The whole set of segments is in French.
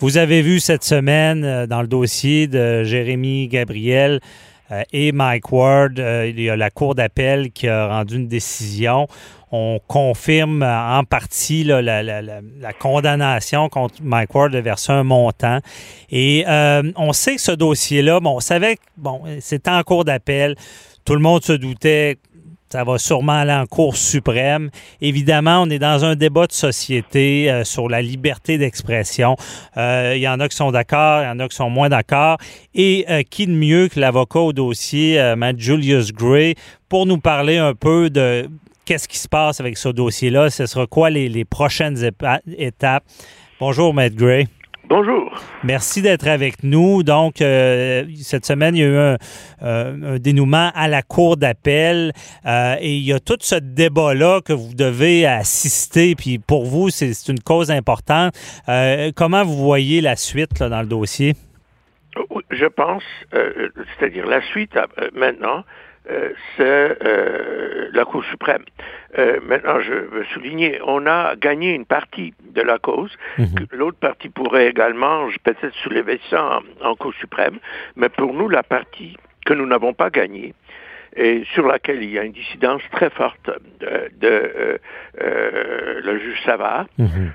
Vous avez vu cette semaine euh, dans le dossier de Jérémy Gabriel euh, et Mike Ward, euh, il y a la Cour d'appel qui a rendu une décision on confirme en partie la, condamnation contre Mike Ward de verser un montant. Et on sait que ce dossier-là, bon, on savait que bon, c'était en cours d'appel. Tout le monde se doutait ça va sûrement aller en Cour suprême. Évidemment, on est dans un débat de société euh, sur la liberté d'expression. Il y en a qui sont d'accord, il y en a qui sont moins d'accord. Et qui de mieux que l'avocat au dossier, Matt Julius Gray, pour nous parler un peu de qu'est-ce qui se passe avec ce dossier-là? Ce sera quoi les, prochaines étapes? Bonjour, Matt Gray. Bonjour. Merci d'être avec nous. Donc, euh, cette semaine, il y a eu un, euh, dénouement à la Cour d'appel euh, et il y a tout ce débat-là que vous devez assister. Puis pour vous, c'est une cause importante. comment vous voyez la suite dans le dossier? Je pense, c'est-à-dire la suite maintenant, euh, c'est euh, la Cour suprême. Euh, maintenant, je veux souligner, on a gagné une partie de la cause. Mhm. L'autre partie pourrait également peut-être soulever ça en, en, Cour suprême, mais pour nous, la partie que nous n'avons pas gagnée, et sur laquelle il y a une dissidence très forte de, de le juge Savard. Mhm.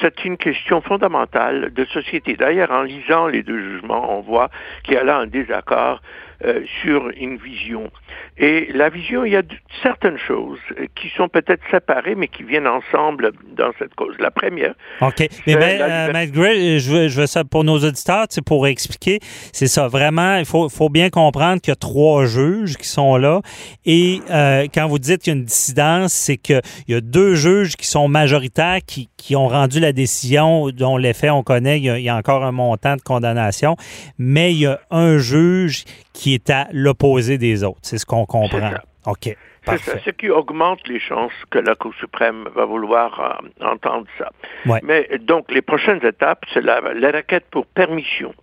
c'est une question fondamentale de société. D'ailleurs, en lisant les deux jugements, on voit qu'il y a là un désaccord euh, sur une vision. Et la vision, il y a certaines choses qui sont peut-être séparées, mais qui viennent ensemble dans cette cause. La première. OK. Mais, euh, Matt Gray, je veux, je veux ça pour nos auditeurs, c'est pour expliquer. C'est ça. Vraiment, il faut, faut bien comprendre qu'il y a trois juges qui sont là. Et euh, quand vous dites qu'il y a une dissidence, c'est qu'il y a deux juges qui sont majoritaires, qui, qui ont rendu la décision dont l'effet on connaît. Il y, a, il y a encore un montant de condamnation. Mais il y a un juge qui est à l'opposé des autres. C'est ce qu'on comprend. OK. C'est ça, ce qui augmente les chances que la Cour suprême va vouloir euh, entendre ça. Mais donc, les prochaines étapes, c'est la, requête pour permission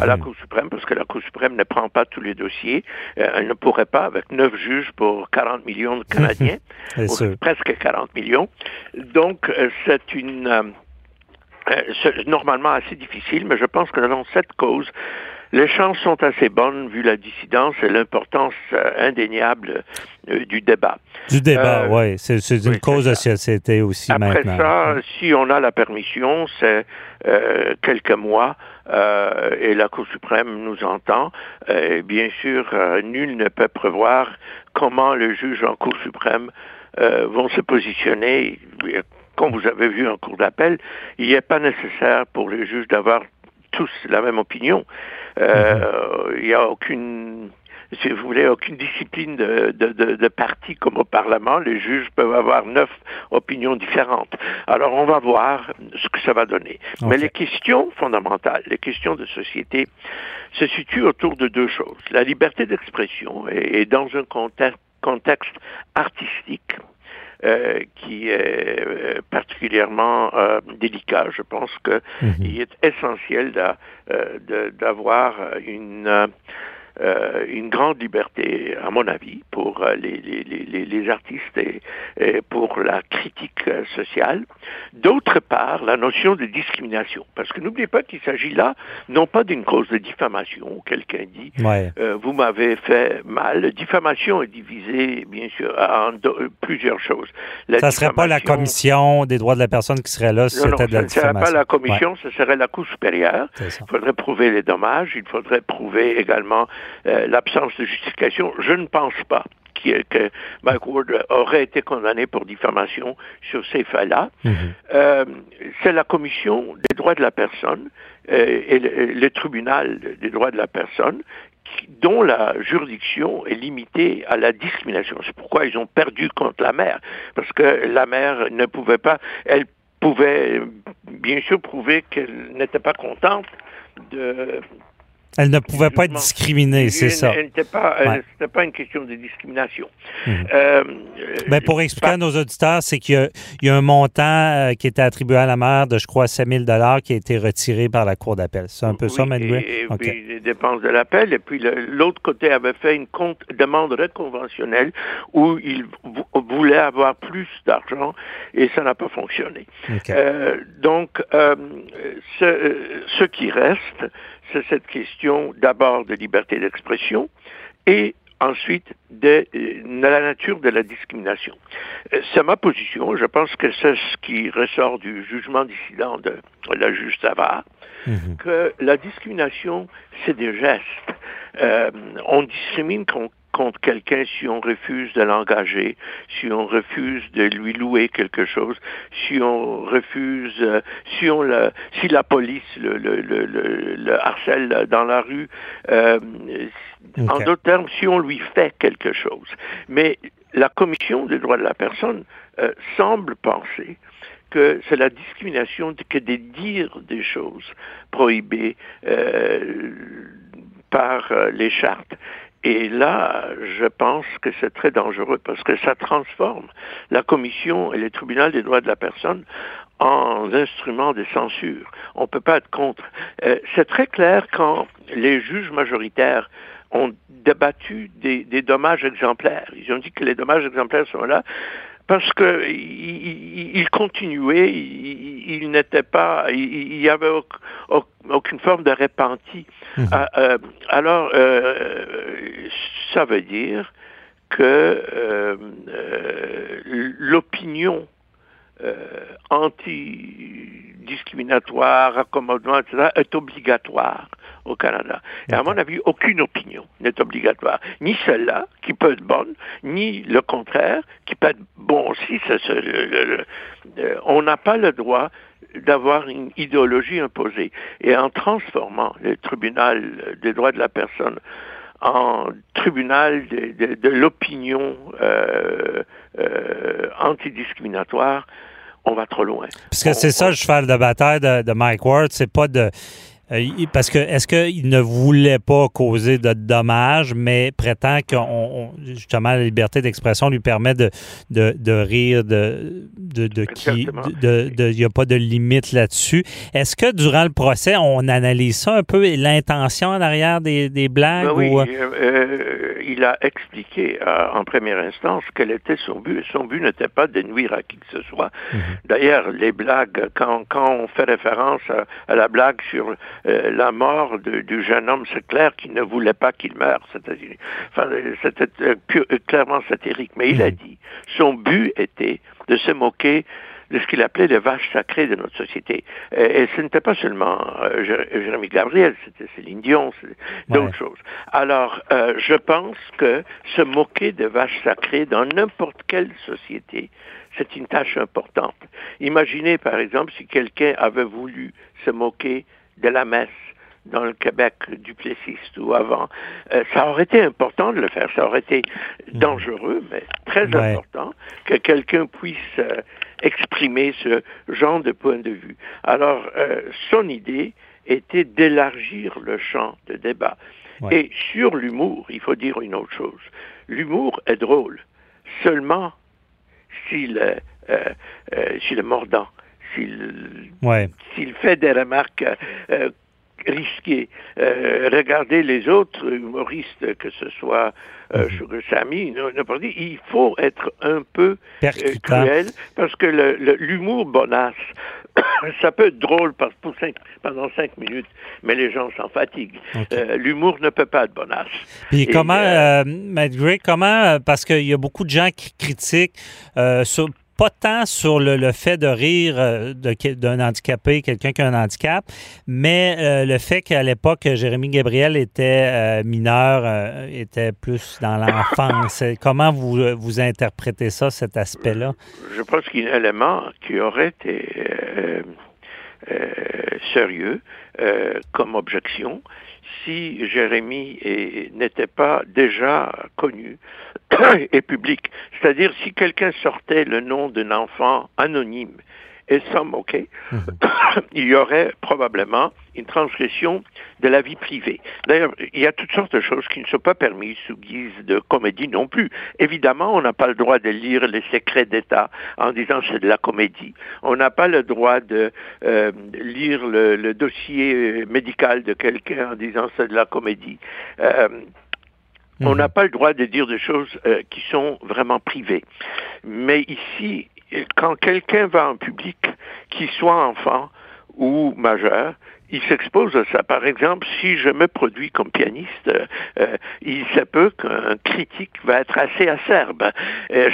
à la mhm. Cour suprême, parce que la Cour suprême ne prend pas tous les dossiers. Euh, elle ne pourrait pas, avec neuf juges pour 40 millions de Canadiens, presque 40 millions. Donc, euh, c'est une... normalement assez difficile, mais je pense que dans cette cause, les chances sont assez bonnes vu la dissidence et l'importance euh, indéniable euh, du débat. Du débat, euh, oui. C'est une cause de société aussi Après maintenant. ça, si on a la permission, c'est quelques mois et la Cour suprême nous entend. Et bien sûr, nul ne peut prévoir comment les juges en Cour suprême vont se positionner. Comme vous avez vu en cours d'appel, il n'est pas nécessaire pour les juges d'avoir tous la même opinion. Euh, il n'y a aucune si vous voulez, aucune discipline de, de, de, parti comme au Parlement. Les juges peuvent avoir neuf opinions différentes. Alors, on va voir ce que ça va donner. Mais les questions fondamentales, les questions de société, se situent autour de deux choses. La liberté d'expression est, dans un contexte, contexte artistique euh, qui est euh, particulièrement euh, délicat. Je pense qu'il mhm. est essentiel d'avoir une euh, une grande liberté, à mon avis, pour euh, les, les, les, les artistes et, pour la critique euh, sociale. D'autre part, la notion de discrimination. Parce que n'oubliez pas qu'il s'agit là, non pas d'une cause de diffamation, quelqu'un dit, vous m'avez fait mal. Diffamation est divisée, bien sûr, en plusieurs choses. ça ne serait pas la commission des droits de la personne qui serait là si c'était de la diffamation. Ce ne serait pas la commission, ce serait la Cour supérieure. Il faudrait prouver les dommages, il faudrait prouver également euh, l'absence de justification, je ne pense pas que Mike Ward aurait été condamné pour diffamation sur ces faits-là. Mhm. Euh, c'est la Commission des droits de la personne euh, et le, tribunal des droits de la personne dont la juridiction est limitée à la discrimination. C'est pourquoi ils ont perdu contre la mère, parce que la mère ne pouvait pas, elle pouvait bien sûr prouvé qu'elle n'était pas contente de elle ne pouvait pas être discriminée, c'est ça. Elle n'était pas, c'était pas une question de discrimination. Mhm. Euh, ben, pour expliquer à nos auditeurs, c'est qu'il y, a un montant euh, qui était attribué à la mère de, je crois, 7 000 qui a été retiré par la Cour d'appel. C'est un peu ça, Manuel? Et, puis les dépenses de l'appel. Et puis l'autre côté avait fait une compte, demande conventionnelle où il voulait avoir plus d'argent et ça n'a pas fonctionné. Euh, donc, ce, ce qui reste, c'est cette question d'abord de liberté d'expression et ensuite de, la nature de la discrimination. Euh, c'est ma position. Je pense que c'est ce qui ressort du jugement dissident de la juge Savard, mhm. que la discrimination, c'est des gestes. Euh, on discrimine contre contre quelqu'un si on refuse de l'engager, si on refuse de lui louer quelque chose, si on refuse, euh, si on le, si la police le, le, le, le harcèle dans la rue, euh, en d'autres termes, si on lui fait quelque chose. Mais la Commission des droits de la personne euh, semble penser que c'est la discrimination que de dire des choses prohibées par les chartes. Et là, je pense que c'est très dangereux parce que ça transforme la Commission et le tribunal des droits de la personne en instruments de censure. On ne peut pas être contre. Euh, c'est très clair quand les juges majoritaires ont débattu des, des, dommages exemplaires. Ils ont dit que les dommages exemplaires sont là parce que il, il continuait, il, n'était pas, il n'y avait aucune forme de repenti. Mhm. Ah, euh, alors, euh, ça veut dire que euh, l'opinion anti-discriminatoire, accommodement, etc., est obligatoire au Canada. Et à mon avis, aucune opinion n'est obligatoire. Ni celle-là, qui peut être bonne, ni le contraire, qui peut être bon aussi. on n'a pas le droit d'avoir une idéologie imposée. Et en transformant le tribunal des droits de la personne en tribunal de, l'opinion euh, euh, antidiscriminatoire, on va trop loin. Parce que c'est ça le cheval de bataille de, de Mike Ward, c'est pas de parce que est-ce qu'il ne voulait pas causer de dommages, mais prétend que justement la liberté d'expression lui permet de, de, rire de, de, qui il n'y a pas de limite là-dessus. Est-ce que durant le procès, on analyse ça un peu, l'intention en arrière des, des blagues? Ben oui, euh, euh, il a expliqué en première instance quel était son but. Son but n'était pas de nuire à qui que ce soit. Mhm. D'ailleurs, les blagues, quand, quand on fait référence à la blague sur euh, la mort du jeune homme, c'est clair qu'il ne voulait pas qu'il meure. C'était euh, euh, clairement satirique. Mais il a mhm. dit, son but était de se moquer de ce qu'il appelait les vaches sacrées de notre société. Et, ce n'était pas seulement Jérémy Gabriel, c'était Céline Dion, d'autres choses. Alors, je pense que se moquer des vaches sacrées dans n'importe quelle société, c'est une tâche importante. Imaginez, par exemple, si quelqu'un avait voulu se moquer de la messe dans le Québec du Plessis ou avant. Euh, ça aurait été important de le faire, ça aurait été dangereux, mais très important que quelqu'un puisse euh, exprimer ce genre de point de vue. Alors, euh, son idée était d'élargir le champ de débat. Et sur l'humour, il faut dire une autre chose. L'humour est drôle seulement s'il est, s'il est mordant s'il fait des remarques euh, risquées. Euh, regardez les autres humoristes, que ce soit euh, mhm. Samy, il faut être un peu euh, cruel parce que l'humour bonasse, ça peut être drôle pendant cinq minutes, mais les gens s'en fatiguent. l'humour ne peut pas être bonasse. Puis comment, Matt Gray, comment, parce qu'il y a beaucoup de gens qui critiquent sur, pas tant sur le, fait de rire euh, d'un handicapé, quelqu'un qui a un handicap, mais euh, le fait qu'à l'époque, Jérémy Gabriel était euh, mineur, était plus dans l'enfance. Comment vous, vous interprétez ça, cet aspect-là? Je pense qu'il y a un élément qui aurait été sérieux comme objection si Jérémy n'était pas déjà connu et public. C'est-à-dire si quelqu'un sortait le nom d'un enfant anonyme et some OK, mhm. il y aurait probablement une transgression de la vie privée. D'ailleurs, il y a toutes sortes de choses qui ne sont pas permises sous guise de comédie non plus. Évidemment, on n'a pas le droit de lire les secrets d'État en disant c'est de la comédie. On n'a pas le droit de euh, lire le, dossier médical de quelqu'un en disant c'est de la comédie. Euh, on mhm. n'a pas le droit de dire des choses euh, qui sont vraiment privées. Mais ici, quand quelqu'un va en public, qu'il soit enfant ou majeur, il s'expose à ça. Par exemple, si je me produis comme pianiste, euh, euh, il se peut qu'un critique va être assez acerbe. Euh,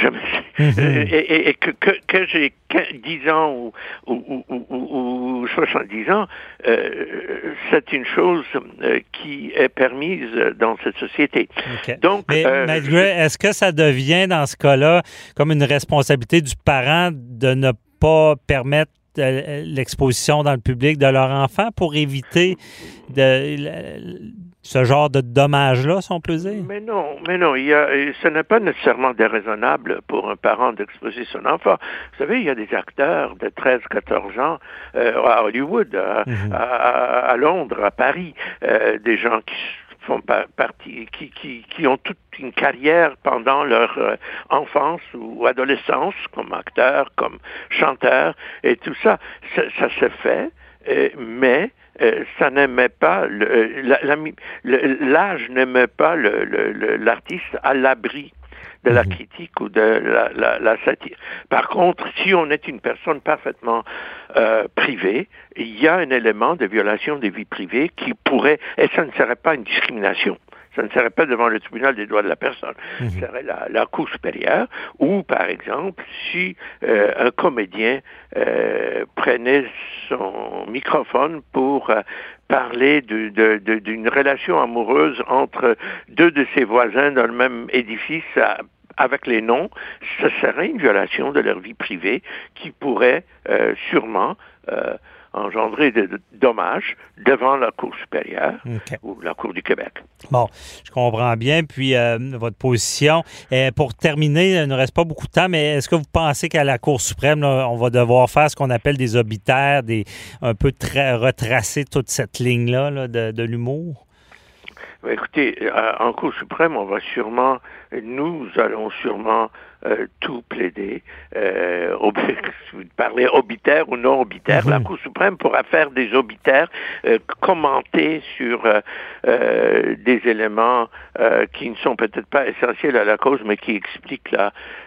mhm. et, que, que, j'ai 10 ans ou, ou, ou, 70 ans, c'est une chose qui est permise dans cette société. Donc, Mais est-ce que ça devient dans ce cas-là comme une responsabilité du parent de ne pas permettre l'exposition dans le public de leur enfant pour éviter de, ce genre de dommages-là, si on peut dire? Mais non, mais non, il y a, ce n'est pas nécessairement déraisonnable pour un parent d'exposer son enfant. Vous savez, il y a des acteurs de 13, 14 ans euh, à Hollywood, mhm. à, Londres, à Paris, euh, des gens qui font partie, qui, qui, qui, ont toute une carrière pendant leur euh, enfance ou adolescence comme acteurs, comme chanteurs et tout ça. Ça, se fait, euh, mais euh, ça n'aimait pas l'âge n'aimait pas l'artiste à l'abri de la mhm. critique ou de la, satire. Par contre, si on est une personne parfaitement euh, privée, il y a un élément de violation des vies privées qui pourrait, et ça ne serait pas une discrimination, ça ne serait pas devant le tribunal des droits de la personne, mhm. ce serait la, Cour supérieure, ou par exemple, si euh, un comédien euh, prenait son microphone pour parler d'une relation amoureuse entre deux de ses voisins dans le même édifice avec les noms, ce serait une violation de leur vie privée qui pourrait euh, sûrement euh, engendrer des dommages devant la Cour supérieure ou la Cour du Québec. Bon, je comprends bien. Puis euh, votre position. pour terminer, il ne reste pas beaucoup de temps, mais est-ce que vous pensez qu'à la Cour suprême, on va devoir faire ce qu'on appelle des obitaires, des, un peu retracer toute cette ligne-là de, de l'humour? Écoutez, euh, en Cour suprême, on va sûrement, nous allons sûrement euh, tout plaider. Euh, vous parlez obitaire ou non obitaire, la mhm. Cour suprême pourra faire des obitaires, euh, commenter sur des éléments qui ne sont peut-être pas essentiels à la cause, mais qui expliquent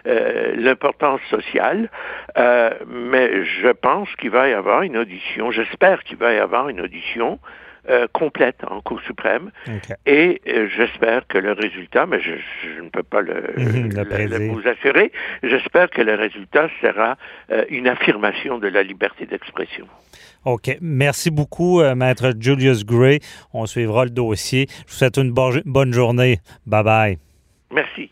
l'importance sociale. mais je pense qu'il va y avoir une audition, j'espère qu'il va y avoir une audition euh, complète en Cour suprême. Et euh, j'espère que le résultat, mais je, ne peux pas le, vous assurer, j'espère que le résultat sera euh, une affirmation de la liberté d'expression. OK. Merci beaucoup, Maître Julius Gray. On suivra le dossier. Je vous souhaite une bonne journée. Bye bye. Merci.